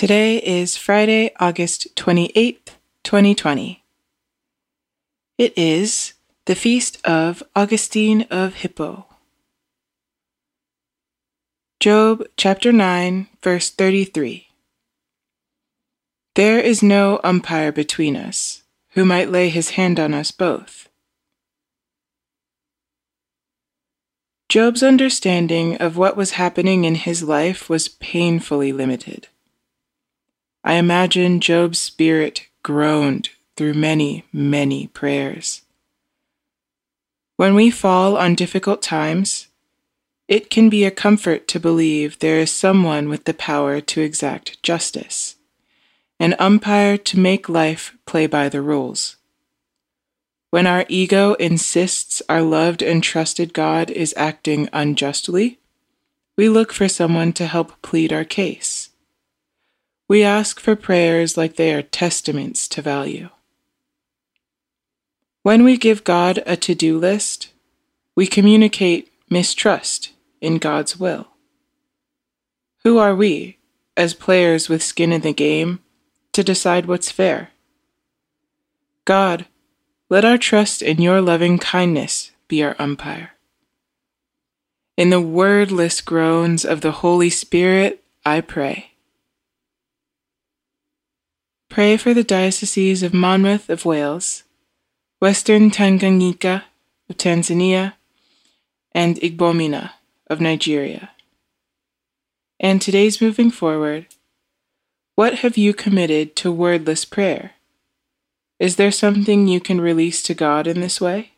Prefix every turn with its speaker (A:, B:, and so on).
A: Today is Friday, August 28th, 2020. It is the feast of Augustine of Hippo. Job chapter 9, verse 33. There is no umpire between us who might lay his hand on us both. Job's understanding of what was happening in his life was painfully limited. I imagine Job's spirit groaned through many, many prayers. When we fall on difficult times, it can be a comfort to believe there is someone with the power to exact justice, an umpire to make life play by the rules. When our ego insists our loved and trusted God is acting unjustly, we look for someone to help plead our case. We ask for prayers like they are testaments to value. When we give God a to do list, we communicate mistrust in God's will. Who are we, as players with skin in the game, to decide what's fair? God, let our trust in your loving kindness be our umpire. In the wordless groans of the Holy Spirit, I pray. Pray for the dioceses of Monmouth of Wales, Western Tanganyika of Tanzania, and Igbomina of Nigeria. And today's moving forward, what have you committed to wordless prayer? Is there something you can release to God in this way?